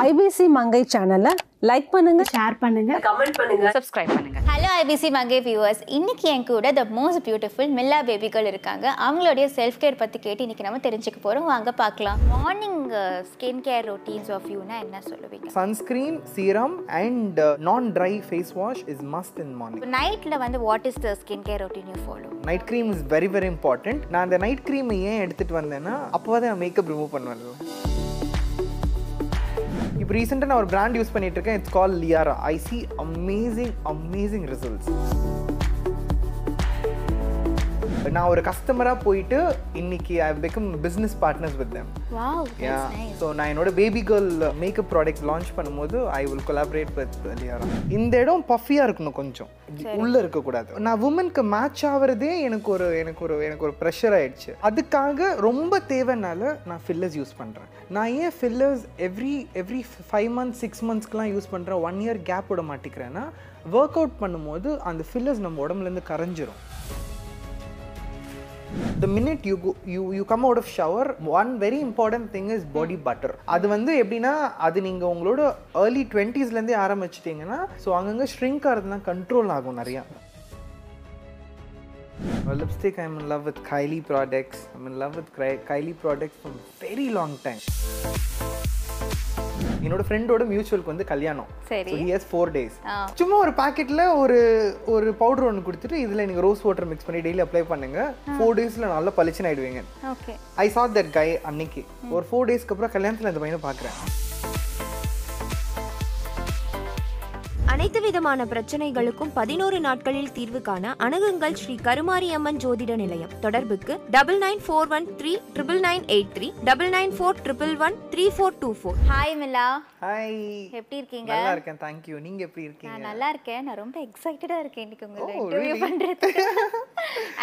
IBC மங்கை சேனலை like பண்ணுங்க. Share பண்ணுங்க. சப்ஸ்கிரைப் பண்ணுங்க. ஹலோ ஐபிசி மகே வியூவர்ஸ் இன்னைக்கு என் கூட த மோஸ்ட் பியூட்டிஃபுல் மில்லா பேபிகள் இருக்காங்க. அவங்களுடைய செல்ஃப் கேர் பற்றி கேட்டு இன்னைக்கு நம்ம தெரிஞ்சுக்க போகிறோம் வாங்க பார்க்கலாம். Morning skin care routines of யூனா என்ன சொல்லுவீங்க? Sunscreen serum and uh, non-dry face wash is must in morning. நைட்டில் வந்து what is the skin care routine you follow night cream is very very important நான் அந்த நைட் க்ரீம் ஏன் எடுத்துட்டு வந்தேன்னா அப்போ தான் மேக்கப் ரிமூவ் பண்ணுவேன். இப்போ ரீசெண்டாக நான் ஒரு பிராண்ட் யூஸ் பண்ணிட்டு இருக்கேன். It's call Liara I see amazing amazing results நான் ஒரு கஸ்டமராக போயிட்டு இன்னைக்கு I become business partners with yeah so நான் என்னோட baby girl makeup product launch பண்ணும்போது I will collaborate with Liara இந்த இடம் பஃபியாக இருக்கணும் கொஞ்சம். உள்ளே இருக்கக்கூடாது. நான் உமனுக்கு மேட்ச் ஆகிறதே எனக்கு ஒரு எனக்கு ஒரு எனக்கு ஒரு ப்ரெஷர் ஆயிடுச்சு. அதுக்காக ரொம்ப தேவைனால நான் ஃபில்லர்ஸ் யூஸ் பண்ணுறேன் நான் ஏன் fillers every every five months six மந்த்ஸ்க்குலாம் use பண்ணுறேன் ஒன் இயர் கேப் விட மாட்டேங்கிறேன்னா ஒர்க் அவுட் பண்ணும்போது அந்த ஃபில்லர்ஸ் நம்ம உடம்புலேருந்து கரைஞ்சிரும். The minute you go you you come out of shower one very important thing is body butter அது வந்து எப்படின்னா அது நீங்கள் உங்களோட ஏர்லி டுவெண்ட்டீஸ்லேருந்தே ஆரம்பிச்சிட்டிங்கன்னா ஸோ அங்கங்கே ஷ்ரிங்க் ஆகிறதுலாம் கண்ட்ரோல் ஆகும் நிறையா lipstick i'm in love with kylie products i'm in love with Ky- kylie products from very long time என்னோட ஃப்ரெண்டோட மியூச்சுவலுக்கு வந்து கல்யாணம். சரி. has four days. சும்மா ஒரு பாக்கெட்டில் ஒரு ஒரு பவுடர் ஒன்று கொடுத்துட்டு இதில் நீங்கள் ரோஸ் வாட்டர் மிக்ஸ் பண்ணி டெய்லி அப்ளை பண்ணுங்க. ஃபோர் டேஸில் நல்லா பளிச்சுன்னு ஆயிடுவீங்க. ஐ saw தட் கை அன்னைக்கு. ஒரு ஃபோர் டேஸ்க்கு அப்புறம் கல்யாணத்தில் அந்த பையனை பார்க்குறேன் அனைத்து விதமான பிரச்சனைகளுக்கும் பதினோரு நாட்களில் தீர்வு காண அணுகுங்கள் ஸ்ரீ கருமாரியம்மன் ஜோதிட நிலையம். தொடர்புக்கு double nine four one three triple nine eight three double nine four triple one three four two four. Hi Milla hi எப்படி இருக்கீங்க? நல்லா இருக்கேன் தேங்க்யூ நீங்கள் எப்படி நான் இருக்கீங்க நல்லா இருக்கேன். நான் ரொம்ப எக்ஸைட்டடாக இருக்கேன் இன்னைக்கு உங்களை Oh, இன்டர்வியூ really? பண்ணுறதுக்கு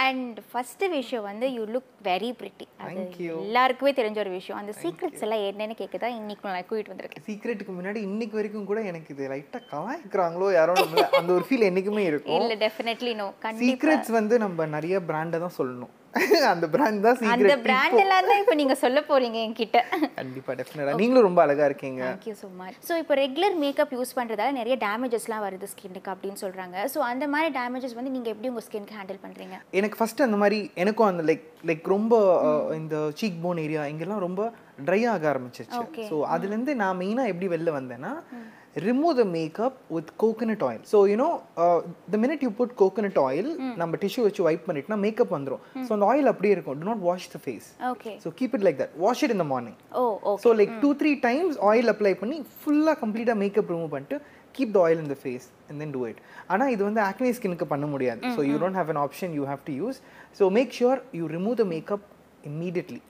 அண்ட் ஃபர்ஸ்ட் விஷயம் வந்து யூ லுக் வெரி பிரிட்டி அது you. எல்லாருக்குமே தெரிஞ்ச ஒரு விஷயம். அந்த சீக்ரெட்ஸ் எல்லாம் என்னன்னு கேட்க தான் இன்னைக்கு நான் கூட்டிட்டு வந்திருக்கேன். சீக்ரெட்டுக்கு முன்னாடி இன்னைக்கு வரைக்கும் கூட எனக்கு இது லைட்டாக கலாய்க்கிறாங்களோ யாரோ நம்மள அந்த ஒரு ஃபீல் என்றைக்குமே இருக்கும். இல்ல டெஃபினெட்லி நோ கண்டிப்பா. சீக்ரெட்ஸ் வந்து நம்ம நிறைய பிராண்டை தான் சொல்லணும். அந்த பிராண்ட் தான் அந்த சீக்ரெட் பிராண்ட் எல்லாம் தான் இப்போ நீங்க சொல்ல போறீங்க என்கிட்ட. கண்டிப்பாக டெஃபினட்டாக நீங்களும் ரொம்ப அழகா இருக்கீங்க. Thank you so much so இப்போ ரெகுலர் மேக்கப் யூஸ் பண்ணுறதால நிறைய டேமேஜஸ்லாம் வருது ஸ்கின்னுக்கு அப்படின்னு சொல்றாங்க. ஸோ அந்த மாதிரி டேமேஜஸ் வந்து நீங்க எப்படி உங்க ஸ்கின்க்கு ஹேண்டில் பண்றீங்க? எனக்கு ஃபர்ஸ்ட் அந்த மாதிரி எனக்கும் அந்த லைக் லைக் ரொம்ப இந்த சீக் போன் ஏரியா இங்கெல்லாம் ரொம்ப ட்ரை ஆக ஆரம்பிச்சிருச்சு. ஸோ அதுலேருந்து நான் மெயினாக எப்படி வெளில வந்தேன்னா remove the makeup with coconut oil so you know the minute you put coconut oil நம்ம டிஷ்யூ வச்சு வைப் பண்ணிட்டுனா மேக்கப் வந்துடும் ஸோ அந்த ஆயில் அப்படியே இருக்கும். Do not wash the face so keep it like that wash it இந்த morning oh oh so like two three times oil apply பண்ணி ஃபுல்லாக கம்ப்ளீட்டாக மேக்கப் ரிமூவ் பண்ணிட்டு keep the oil in the face and then do it ஆனால் இது வந்து acne ஸ்கினுக்கு பண்ண முடியாது. So you don't have an option you have to use so make sure you remove the makeup immediately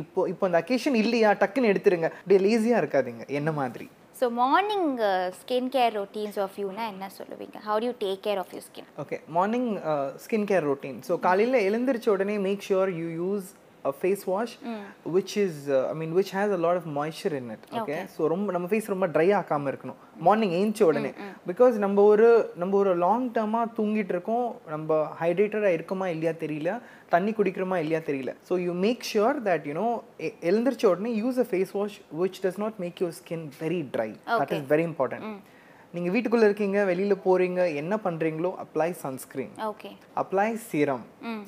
இப்போ இப்போ அந்த அக்கேஷன் இல்லையா டக்குன்னு எடுத்துருங்க. அப்படியே லேசியாக இருக்காதீங்க. என்ன மாதிரி? So morning skin care routines of யூனா என்ன சொல்லுவீங்க? How to take care of your skin okay morning skin care routine so காலையில் எழுந்திரிச்ச உடனே make sure you use a face wash which is uh, i mean which has a lot of moisture in it okay? So ரொம்ப நம்ம face ரொம்ப try ஆக்காம இருக்கணும். Morning ஏஞ்ச உடனே. Because நம்ம ஒரு நம்ம ஒரு லாங் டேர்மாக தூங்கிட்டு இருக்கோம். நம்ம ஹைட்ரேட்டடாக இருக்குமா இல்லையா தெரியல. தண்ணி குடிக்கிறோமா இல்லையா தெரியல. So you make sure that you know எழுந்திரிச்ச உடனே use a face wash which does not make your skin very dry. That is very important. நீங்க வீட்டுக்குள்ள இருக்கீங்க வெளியில போறீங்க என்ன பண்றீங்களோ apply sunscreen okay apply serum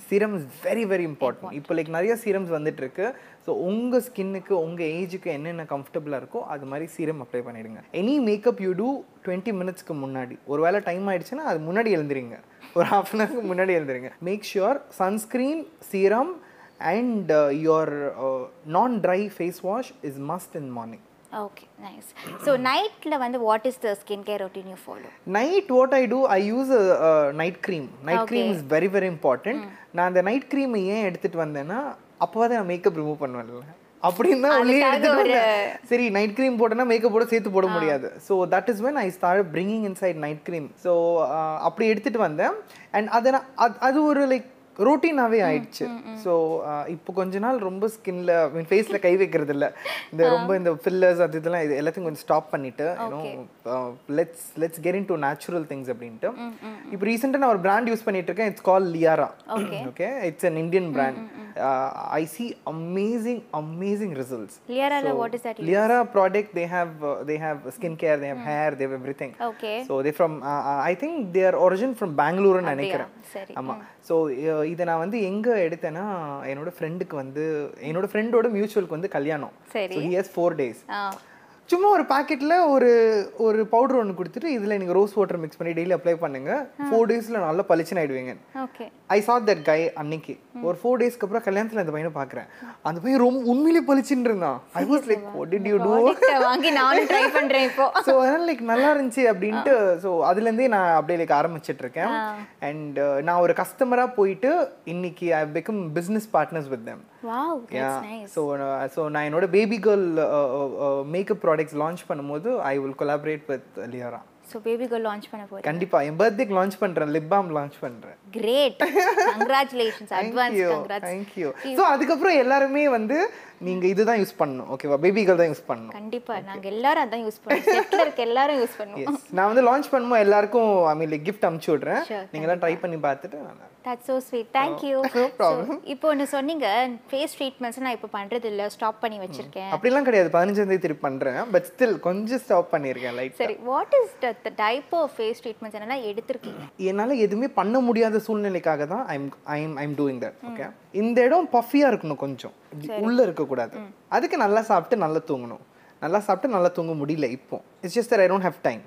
serum is very very important இப்போ லைக் நிறைய சீரம்ஸ் வந்துட்டு இருக்கு ஸோ உங்க ஸ்கின்னுக்கு உங்க ஏஜுக்கு என்னென்ன கம்ஃபர்டபுளாக இருக்கோ அது மாதிரி சீரம் அப்ளை பண்ணிடுங்க. Any makeup you do twenty மினிட்ஸ்க்கு முன்னாடி. ஒரு வேளை டைம் ஆயிடுச்சுன்னா அது முன்னாடி எழுந்துருங்க. ஒரு ஹாஃப் அன் ஹவருக்கு முன்னாடி எழுந்துருங்க. Make sure sunscreen serum and your non dry face wash is must in morning okay nice so நைட்டில் வந்து what is the skin care routine you follow night what I do I use night cream night cream is very very important நான் அந்த night cream ஏன் எடுத்துட்டு வந்தேன்னா அப்போ தான் நான் மேக்கப் ரிமூவ் பண்ணுவேன்ல. அப்படின்னு உள்ளே எடுத்துட்டு சரி நைட் க்ரீம் போட்டேன்னா மேக்கப் போட சேர்த்து போட முடியாது. So that is when I start bringing inside night cream so அப்படி எடுத்துட்டு வந்தேன். அண்ட் அது- அது ஒரு லைக் ரொட்டீனாகவே ஆயிடுச்சு. ஸோ இப்போ கொஞ்ச நாள் ரொம்ப ஸ்கின்ல மீன் ஃபேஸில் கை வைக்கிறது இல்ல இந்த ரொம்ப இந்த ஃபில்லர்ஸ் அது இதெல்லாம் இது எல்லாத்தையும் கொஞ்சம் ஸ்டாப் பண்ணிட்டு let's let's get into natural things அப்படின்ட்டு. இப்போ ரீசெண்டாக நான் ஒரு பிராண்ட் யூஸ் பண்ணிட்டு இருக்கேன் it's call Liara okay it's an Indian brand I see amazing amazing results லியரால what is that Liara product they have uh, they have skincare they have hair they have everything. Okay so they from uh, uh, I think they are origin from Bangalore னு நினைக்கிறேன். சரி. ஆமா. So இதை நான் வந்து எங்க எடுத்தேன்னா என்னோட ஃப்ரெண்டுக்கு வந்து என்னோட ஃப்ரெண்டோட மியூச்சுவலுக்கு வந்து கல்யாணம். ஹியர்ஸ் ஃபோர் டேஸ் சும்மா ஒரு பாக்கெட்ல ஒரு ஒரு பவுடர் ஒன்று கொடுத்துட்டு இதுல நீங்க ரோஸ் வாட்டர் மிக்ஸ் பண்ணி டெய்லி அப்ளை பண்ணுங்க. ஃபோர் டேஸ்ல நல்லா பளிச்சுன்னு ஆயிடுவீங்க. ஐ saw தட் கை அன்னைக்கு. ஒரு ஃபோர் டேஸ்க்கு அப்புறம் கல்யாணத்துல அந்த பையனை பார்க்குறேன். அந்த பையன் ரொம்ப உண்மையிலே பளிச்சுன்னு இருந்தான் I was like what did you do வாங்கி நானும் ட்ரை பண்றேன் இப்போ. ஸோ அதனால லைக் நல்லா இருந்துச்சு அப்படின்ட்டு ஸோ அதுலேருந்தே நான் அப்படியே லைக் ஆரம்பிச்சிட்டு இருக்கேன். அண்ட் நான் ஒரு கஸ்டமராக போயிட்டு இன்னைக்கு I become business partners with them so so நான் என்னோட baby girl makeup products launch பண்ணும்போது I will collaborate with Liyara so baby girl launch பண்ண போறேன் கண்டிப்பா. என் பர்த்டேக்கு லான்ச் பண்றேன். லிப் பாம் லான்ச் பண்றேன். Great congratulations advance congrats thank you so அதுக்கப்புறம் எல்லாருமே வந்து நீங்க இதுதான் யூஸ் பண்ணணும். ஓகேவா பேபி கேர்ள் தான் யூஸ் பண்ணணும். கண்டிப்பா. நாங்க எல்லாரும் அதான் யூஸ் பண்ணுவோம் செட்ல இருக்க எல்லாரும் யூஸ் பண்ணுவோம். நான் வந்து லான்ச் பண்ணும்போது எல்லாருக்கும் ஐ மீன் லைக் கிஃப்ட் அனுப்பிச்சு விட்றேன். நீங்க எல்லாம் ட்ரை பண்ணி பார்த்துட்டு தட்ஸ் ஸோ ஸ்வீட் தேங்க்யூ இப்போ ஒன்று சொன்னீங்க. ஃபேஸ் ட்ரீட்மெண்ட்ஸ் நான் இப்போ பண்றது இல்ல ஸ்டாப் பண்ணி வச்சிருக்கேன். அப்படிலாம் கிடையாது. பதினஞ்சாம் தேதி திருப்பி பண்றேன். பட் ஸ்டில் கொஞ்சம் ஸ்டாப் பண்ணியிருக்கேன் லைட் சரி what is the type of face treatments என்னெல்லாம் எடுத்திருக்கீங்க? என்னால எதுவுமே பண்ண முடியாத சூழ்நிலைக்காக தான் I'm I'm I'm doing that okay இந்த இடம் பஃபியா இருக்கணும் கொஞ்சம். உள்ள இருக்கக்கூடாது. அதுக்கு நல்லா சாப்பிட்டு நல்லா தூங்கணும். நல்லா சாப்பிட்டு நல்லா தூங்க முடியல இப்போ. It's just I don't have time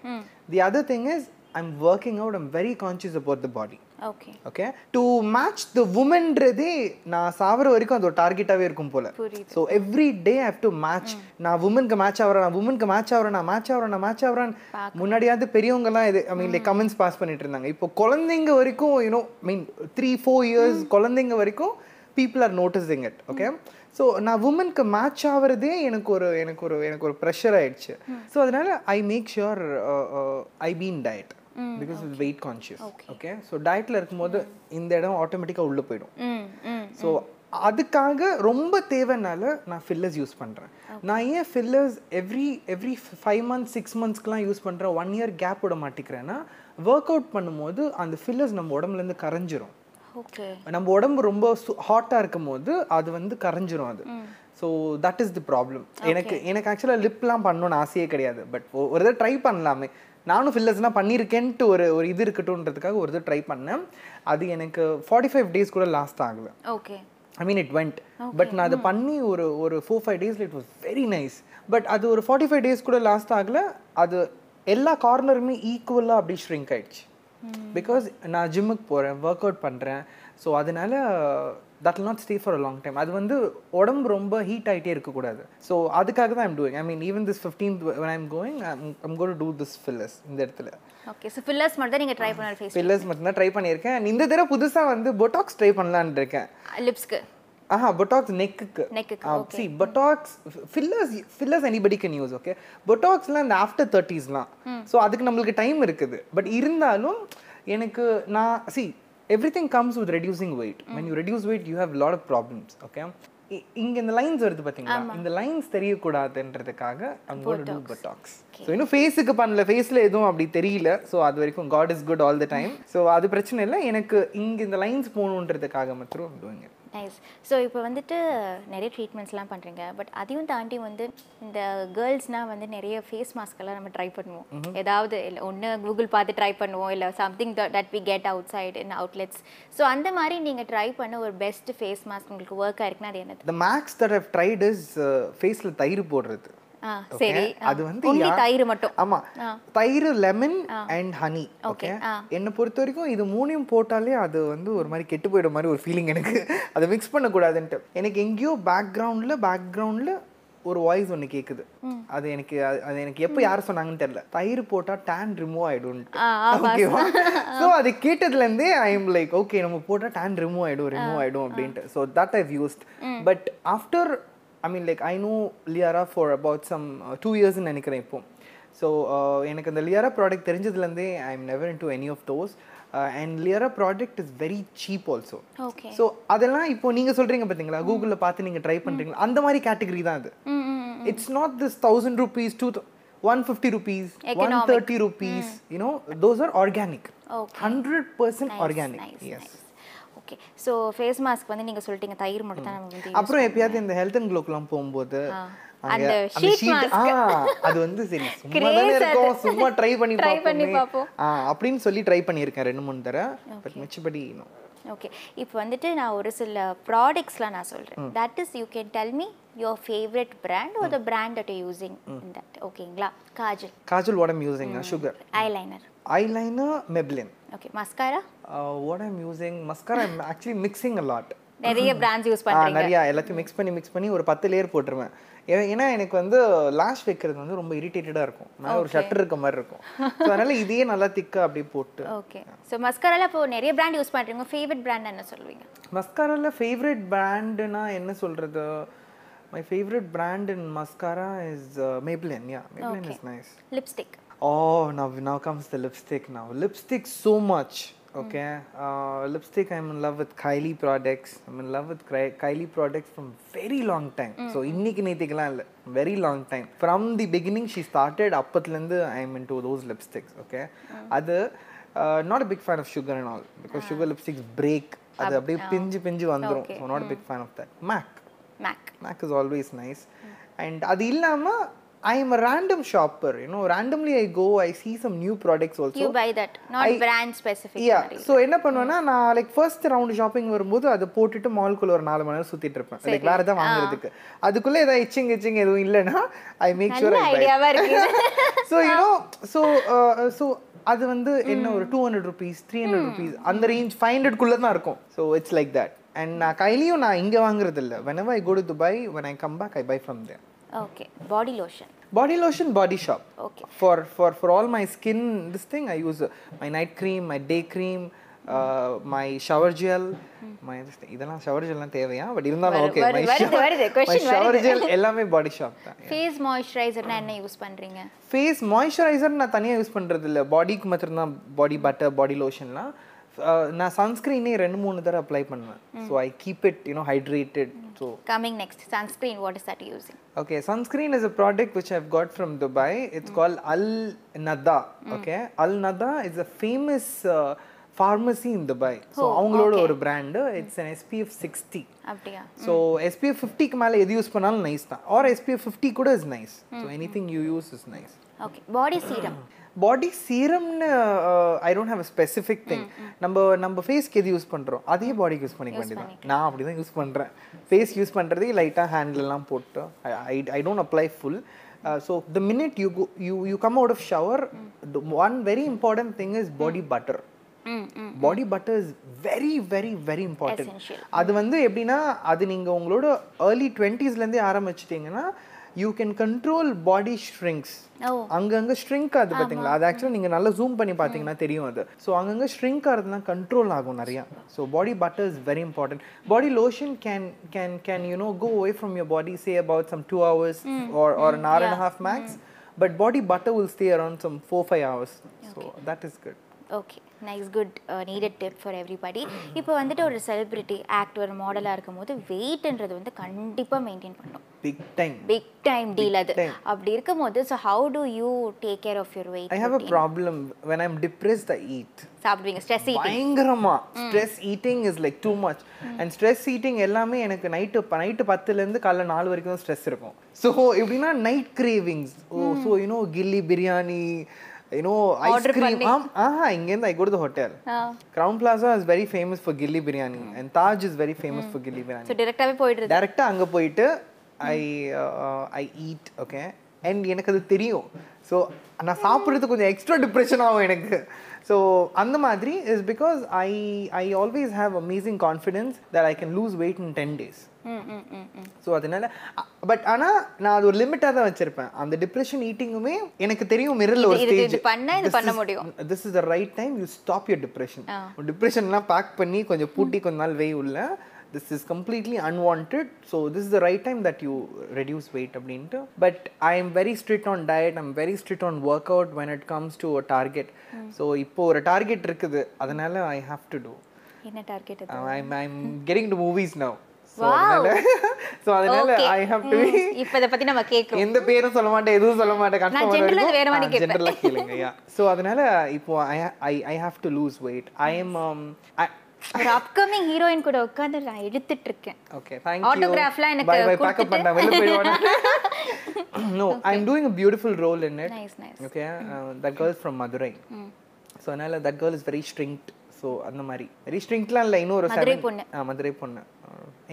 the other thing is I'm working out I'm very conscious about the body okay okay to match the உமன்றதே நான் சாவர வரைக்கும் அது ஒரு டார்கெட்டாகவே இருக்கும் போல. So every day have to match நான் உமனுக்கு மேட்ச் ஆகிறேன் நான் உமனுக்கு மேட்ச் ஆகிறேன் நான் மேட்ச் ஆகிறேன் நான் மேட்ச் ஆகிறேன் முன்னாடியாவது பெரியவங்கலாம் இது I mean like comments pass பண்ணிட்டு இருந்தாங்க. இப்போ குழந்தைங்க வரைக்கும் you know mean three four years குழந்தைங்க வரைக்கும் people are noticing it okay so நான் உமனுக்கு மேட்ச் ஆகிறதே எனக்கு ஒரு எனக்கு ஒரு எனக்கு ஒரு ப்ரெஷர் ஆயிடுச்சு. ஸோ அதனால I make sure I been diet because weight conscious okay so டயட்டில் இருக்கும்போது இந்த இடம் ஆட்டோமேட்டிக்காக உள்ளே போயிடும். ம் ம் ஸோ அதுக்காக ரொம்ப தேவைனால நான் ஃபில்லர்ஸ் யூஸ் பண்ணுறேன் நான் ஏன் fillers every every five months six மந்த்ஸ்க்குலாம் use பண்ணுறேன் ஒன் இயர் கேப் விட மாட்டேங்கிறேன்னா ஒர்க் அவுட் பண்ணும்போது அந்த ஃபில்லர்ஸ் நம்ம உடம்புலேருந்து கரைஞ்சிரும். நம்ம உடம்பு ரொம்ப ஹாட்டாக இருக்கும் போது அது வந்து கரைஞ்சிரும் அது. So that is the problem எனக்கு எனக்கு ஆக்சுவலாக லிப்லாம் பண்ணணும்னு ஆசையே கிடையாது. பட் ஒரு தடவை ட்ரை பண்ணலாமே. நானும் ஃபில்லர்ஸ்லாம் பண்ணியிருக்கேன்ட்டு ஒரு ஒரு இது இருக்கட்டும்ன்றதுக்காக ஒரு தடவை ட்ரை பண்ணேன். அது எனக்கு ஃபார்ட்டி ஃபைவ் டேஸ் கூட லாஸ்ட் ஆகலை. Okay I mean it went but நான் அதை பண்ணி ஒரு ஒரு ஃபோர் ஃபைவ் டேஸில் it was very nice but அது ஒரு ஃபார்ட்டி ஃபைவ் டேஸ் கூட லாஸ்ட் ஆகல. அது எல்லா கார்னருமே ஈக்குவலாக அப்படி ஷ்ரிங்க் ஆயிடுச்சு. பிகாஸ் நான் ஜிம்முக்கு போகிறேன் ஒர்க் அவுட் பண்ணுறேன் ஸோ அதனால that will not stay for a long time அது வந்து உடம்பு ரொம்ப ஹீட் ஆகிட்டே இருக்கக்கூடாது. ஸோ அதுக்காக தான் I'm doing I mean even this fifteenth when I'm going I'm got do this fillers இந்த இடத்துல. ஓகே ஸோ ஃபில்லர்ஸ் மட்டும் தான் நீங்கள் ட்ரை பண்ண ஃபில்லர்ஸ் மட்டும்தான் ட்ரை பண்ணியிருக்கேன். இந்த தடவை புதுசாக வந்து பொட்டாக்ஸ் ட்ரை பண்ணலான்னு இருக்கேன். லிப்ஸ்க்கு ஆஹா பொட்டாக்ஸ் நெக்குக்கு நெக்குக்கு see botox fillers fillers anybody can use okay பொட்டாக்ஸ்லாம் இந்த ஆஃப்டர் தேர்ட்டிஸ்லாம் ஸோ அதுக்கு நம்மளுக்கு டைம் இருக்குது. பட் இருந்தாலும் எனக்கு நான் see everything comes with reducing weight when you reduce weight you have lot of problems okay இங்க இந்த லைன்ஸ் வருது பாத்தீங்களா? இந்த லைன்ஸ் தெரியக்கூடாதுன்றதுக்காக ஒரு டூ பொட்டாக்ஸ் ஸோ இன்னும் ஃபேஸுக்கு பண்ணல. ஃபேஸில் எதுவும் அப்படி தெரியல. ஸோ அது வரைக்கும் God is good all the time so அது பிரச்சனை இல்லை. எனக்கு இங்க இந்த லைன்ஸ் போகணுன்றதுக்காக மட்டும் டூயிங் நைஸ் ஸோ இப்போ வந்துட்டு நிறைய ட்ரீட்மெண்ட்ஸ்லாம் பண்ணுறீங்க பட் அதையும் தாண்டி வந்து இந்த கேர்ள்ஸ்னால் வந்து நிறைய ஃபேஸ் மாஸ்க்கெல்லாம் நம்ம ட்ரை பண்ணுவோம். ஏதாவது இல்லை ஒன்று கூகுள் பார்த்து ட்ரை பண்ணுவோம். இல்லை something that we get outside in outlets so அந்த மாதிரி நீங்கள் ட்ரை பண்ண ஒரு பெஸ்ட் ஃபேஸ் மாஸ்க் உங்களுக்கு ஒர்க் ஆயிருக்குன்னா அது என்னது? The makes that how tried is ஃபேஸில் தயிர் போடுறது? சரி. அது வந்து தயிர் மட்டும். ஆமா. தயிர் லெமன் அண்ட் ஹனி ஓகே. என்னை பொறுத்த வரைக்கும் இது மூணையும் போட்டாலே அது வந்து ஒரு மாதிரி கெட்டு போயிடும் மாதிரி ஒரு ஃபீலிங் எனக்கு. அதை மிக்ஸ் பண்ணக்கூடாதுன்ட்டு. எனக்கு எங்கேயோ பேக்ரவுண்டில் பேக்ரவுண்டில் ஒரு வாய்ஸ் ஒன்று கேட்குது அது எனக்கு அது- எனக்கு எப்போ யார் சொன்னாங்கன்னு தெரியல. தயிர் போட்டால் டேன் ரிமூவ் ஆகிடும்ட்டு ஆ, ஆ, ஓகேவா ஸோ அது கேட்டதுலேருந்தே ஐ எம் லைக் ஓகே நம்ம போட்டால் டேன் ரிமூவ் ஆகிடும் ரிமூவ் ஆகிடும் அப்படின்ட்டு. So that I've used but after I mean like I know Liyara for about some two இயர்ஸ்னு நினைக்கிறேன் இப்போ. ஸோ எனக்கு அந்த லியாரா product தெரிஞ்சதுலேருந்தே I am never into any of those and Liyara product is very cheap also so அதெல்லாம் இப்போ நீங்கள் சொல்கிறீங்க பார்த்தீங்களா கூகுளில் பார்த்து நீங்கள் ட்ரை பண்ணுறீங்களா அந்த மாதிரி கேட்டகரி தான் அது. ம் ம் it's not this thousand rupees, two, 150 rupees, 130 rupees. You know, those are organic. Okay. 100% organic. Okay so face mask வந்து நீங்க சொல்லிட்டீங்க தயிர் மட்டும் தான் நம்ம வந்து அப்புறம் எப்பயாவது இந்த ஹெல்த் அண்ட் க்ளோக்கெல்லாம் போகும்போது அந்த அது வந்து சரி சும்மா தானே இருக்கும் சும்மா ட்ரை பண்ணி Try பண்ணி பார்ப்போமே. அப்படின்னு சொல்லி ட்ரை பண்ணியிருக்கேன் ரெண்டு மூணு தடவை. பட் மிச்சபடி. ஓகே இப்போ வந்துட்டு நான் ஒரு சில ப்ராடக்ட்ஸ்லாம் நான் சொல்கிறேன் that is you can tell me. Your favourite brand ஒரு பிராண்ட் யூசிங் இன் தட் ஓகேங்களா kajal. Kajal what I'm using sugar. Eyeliner eyeliner Maybelline. Okay mascara uh, what I'm using mascara I'm actually mixing a lot. நிறைய brands use பண்ணுறீங்க நிறையா எல்லாத்தையும் mix பண்ணி mix பண்ணி ஒரு பத்து லேயர் போட்டுருவேன். ஏன்னா எனக்கு வந்து லாஷ் வைக்கிறது வந்து ரொம்ப இரிட்டேட்டடாக இருக்கும். மேலே ஒரு ஷட்டர் இருக்க மாதிரி இருக்கும். ஸோ அதனால இதையே நல்லா திக்கா அப்படியே போட்டு. ஓகே ஸோ மஸ்காரால இப்போ நிறைய பிராண்ட் யூஸ் பண்ணுறீங்க ஃபேவரட் பிராண்ட் என்ன சொல்லுவீங்க? மஸ்காரால ஃபேவரட் பிராண்டுனா என்ன சொல்றது? My favourite brand in mascara is Maybelline yeah Maybelline is nice lipstick Oh, now now comes the lipstick. Now lipstick so much. Okay, uh, lipstick. I'm in love with Kylie products. I'm in love with Ky- Kylie products from very long time. So இன்னைக்கு நேத்திக்கெல்லாம் இல்ல very long time. From the beginning she started அப்பத்துலேருந்து I'm into those lipsticks. Okay, அது uh, not a big fan of sugar and all because sugar lipsticks break. அது அப்படியே பிஞ்சு பிஞ்சு வந்துரும். So not a big fan of that. MAC. Mac Mac is always nice. And அது இல்லாம I am a random shopper, you know, randomly I go, I see some new products also. You buy that not brand specific Yeah, so என்ன பண்ணுவேன்னா நான் like first round shopping வரும்போது அதை போட்டுட்டு மால்குள்ள ஒரு நாலு மணி நேரம் சுத்திட்டு இருப்பேன். லைக் வேற எதாவது வாங்குறதுக்கு. அதுக்குள்ள ஏதாவது இச்சிங் இச்சிங் எதுவும் இல்லைன்னா ஐ மேக் ஷூர் ஐடியாவா இருக்கு ஸோ யூனோ ஸோ ஸோ அது வந்து என்ன ஒரு two hundred rupees three hundred rupees அந்த ரேஞ்ச் ஃபைவ் ஹண்ட்ரட்குள்ளே தான் இருக்கும். So it's like that and நான் கையிலையும் நான் இங்கே வாங்குறது இல்லை whenever I go to Dubai when I come back I buy from there. Okay body lotion body lotion body shop. Okay. for for for all my skin this thing i use uh, my night cream my day cream uh, my shower gel my this thing. இதெல்லாம் shower ஜெல்லாம் தேவையா? But இருந்தாலும் okay my shower. Gel எல்லாமே பாடி shop தான். Face மாய்ஸ்சரைசர்னா என்ன use பண்றீங்க? Face moisturiser நான் தனியாக யூஸ் பண்ணுறது இல்லை பாடிக்கு மாத்திரம் தான் பாடி பட்டர் பாடி லோஷன்லாம் நான் சன்ஸ்க்ரீனே ரெண்டு மூணு தடவை அப்ளை பண்ணுவேன். So I keep it you know hydrated so coming next sunscreen what is that using Okay, sunscreen is a product which I've got from Dubai. It's called Al Nada. Okay, Al Nada is a famous uh, pharmacy in Dubai. So, அவங்களோட ஒரு brand. It's an SPF 60. அப்படியா So, SPF 50 க்கு மேல எது use பண்ணாலும் nice தான் or SPF 50 கூட is nice. So, anything you use is nice. Okay body serum body சீரம்னு I don't have a specific thing நம்ம நம்ம ஃபேஸ்க்கு எது யூஸ் பண்ணுறோம் அதே பாடிக்கு யூஸ் பண்ணிக்க வேண்டியதான் நான் அப்படி தான் யூஸ் பண்ணுறேன் ஃபேஸ் யூஸ் பண்ணுறதே லைட்டாக ஹேண்ட்லலாம் போட்டு I I don't apply full so the minute you you you come out of shower one very important thing is body butter body butter is very very very important. அது வந்து எப்படின்னா அது நீங்கள் உங்களோட ஏர்லி டுவெண்ட்டீஸ்லேருந்தே ஆரம்பிச்சிட்டிங்கன்னா you can control body shrinks அங்கங்க shrink ஆகுது பார்த்தீங்களா அது ஆக்சுவலாக நீங்கள் நல்லா ஜூம் பண்ணி பார்த்தீங்கன்னா தெரியும் அது. ஸோ அங்கங்க ஷ்ரிங்க் ஆகிறதுலாம் கண்ட்ரோல் ஆகும் நிறையா. So body butter is very important body lotion can can can you know go away from your body say about some two hours or or an hour and a half max. but body butter will stay around some four five hours. So that is good. Okay nice good needed tip for everybody இப்போ வந்துட்டு ஒரு celebrity actor மாடலாக இருக்கும்போது வெயிட்ன்றது வந்து கண்டிப்பாக maintain பண்ணணும். Big time. Big time deal அது. அப்படி இருக்கும்போது so how do you take care of your weight i have a problem. When i'm depressed i eat. சாப்பிடுவீங்க ஸ்ட்ரெஸ் ஈட்டிங் பயங்கரமா. Stress eating is like too much and stress eating எல்லாமே எனக்கு night night பத்துலேருந்து காலைல நாலு வரைக்கும் stress இருக்கும். So எப்படின்னா night cravings oh so you know Ghilli biryani you know ice cream ஆம் ஆஹா இங்கேருந்து I got the hotel Crowne Plaza is very famous for Ghilli biryani and Taj is very famous for Ghilli biryani so டிரெக்டாகவே போயிடுறது. டேரெக்டாக அங்கே போயிட்டு I I eat okay and எனக்கு அது தெரியும். ஸோ நான் சாப்பிட்றது கொஞ்சம் எக்ஸ்ட்ரா டிப்ரெஷன் ஆகும் எனக்கு. ஸோ அந்த மாதிரி is because I I always have amazing confidence that I can lose weight in ten days so அதனால பட் ஆனால் நான் அது ஒரு லிமிட்டாக தான் வச்சிருப்பேன் அந்த டிப்ரெஷன் ஈட்டிங்குமே எனக்கு தெரியும் மிரரில் ஒரு ஸ்டேஜ் பண்ணா இது பண்ண முடியும். This is the right time you stop your depression டிப்ரெஷன்லாம் pack பண்ணி கொஞ்சம் பூட்டி கொஞ்ச நாள் வெய் உள்ள this is completely unwanted so this is the right time that you reduce weight அப்படின்ட்டு but i am very strict on diet i'm very strict on workout when it comes to a target so இப்போ ஒரு target இருக்குது அதனால i have to do என்ன target அது Uh, i'm i'm getting to அதனால அதனால இப்போ இதை நம்ம கேட்குறோம் எந்த பேரும் சொல்ல மாட்டேன் எதுவும் சொல்ல மாட்டேன் வேற மாதிரி கேளுங்க யா அதனால இப்போ I I I have to lose weight I am ஒரு அப்கமிங் ஹீரோயின் கூட உட்காந்து நான் எடுத்துட்டு இருக்கேன் ஓகே தேங்க் யூ Autographலாம் எனக்கு பை பை பேக்கப் கொடுத்துட்டு. பண்ணா வெளிய போய்டுவானா. No I am doing a beautiful role in it. Nice nice okay that girl is from Madurai so அதனால that girl is very strict. So அந்த மாதிரி. வெரி ஸ்ட்ரிங்க்லாம் இல்லை இன்னும் ஒரு மதுரை பொண்ணு. ஆ மதுரை பொண்ணு.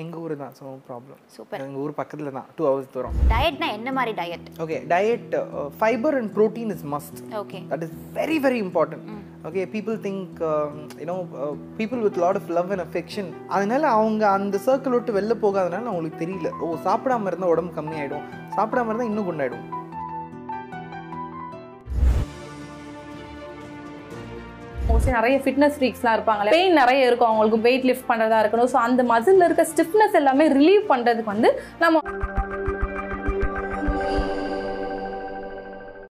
எங்கள் ஊர் தான். So problem Super. எங்கள் ஊர் பக்கத்தில் தான். டூ ஹவர்ஸ் தூரம். டயட்னா என்ன மாதிரி diet Okay, diet, uh, fiber and protein is must. Okay That is very, very important. Okay, people think, um, you know, uh, people with a lot of love and affection. அதனால அவங்க அந்த circle விட்டு வெளில போகாதனால அவங்களுக்கு தெரியல. ஓ சாப்பிடாம இருந்தால் உடம்பு கம்மியாயிடும். சாப்பிடாம இருந்தால் இன்னும் குண்டாயிடும். மோஸ்ட்லி நிறைய ஃபிட்னஸ் ஃப்ரீக்ஸ்லாம் இருப்பாங்க பெயின் நிறைய இருக்கும் அவங்களுக்கு வெயிட் லிஃப்ட் பண்ணுறதா இருக்கணும். ஸோ அந்த மசிலில் இருக்க ஸ்டிஃப்னஸ் எல்லாமே ரிலீவ் பண்ணுறதுக்கு வந்து நம்ம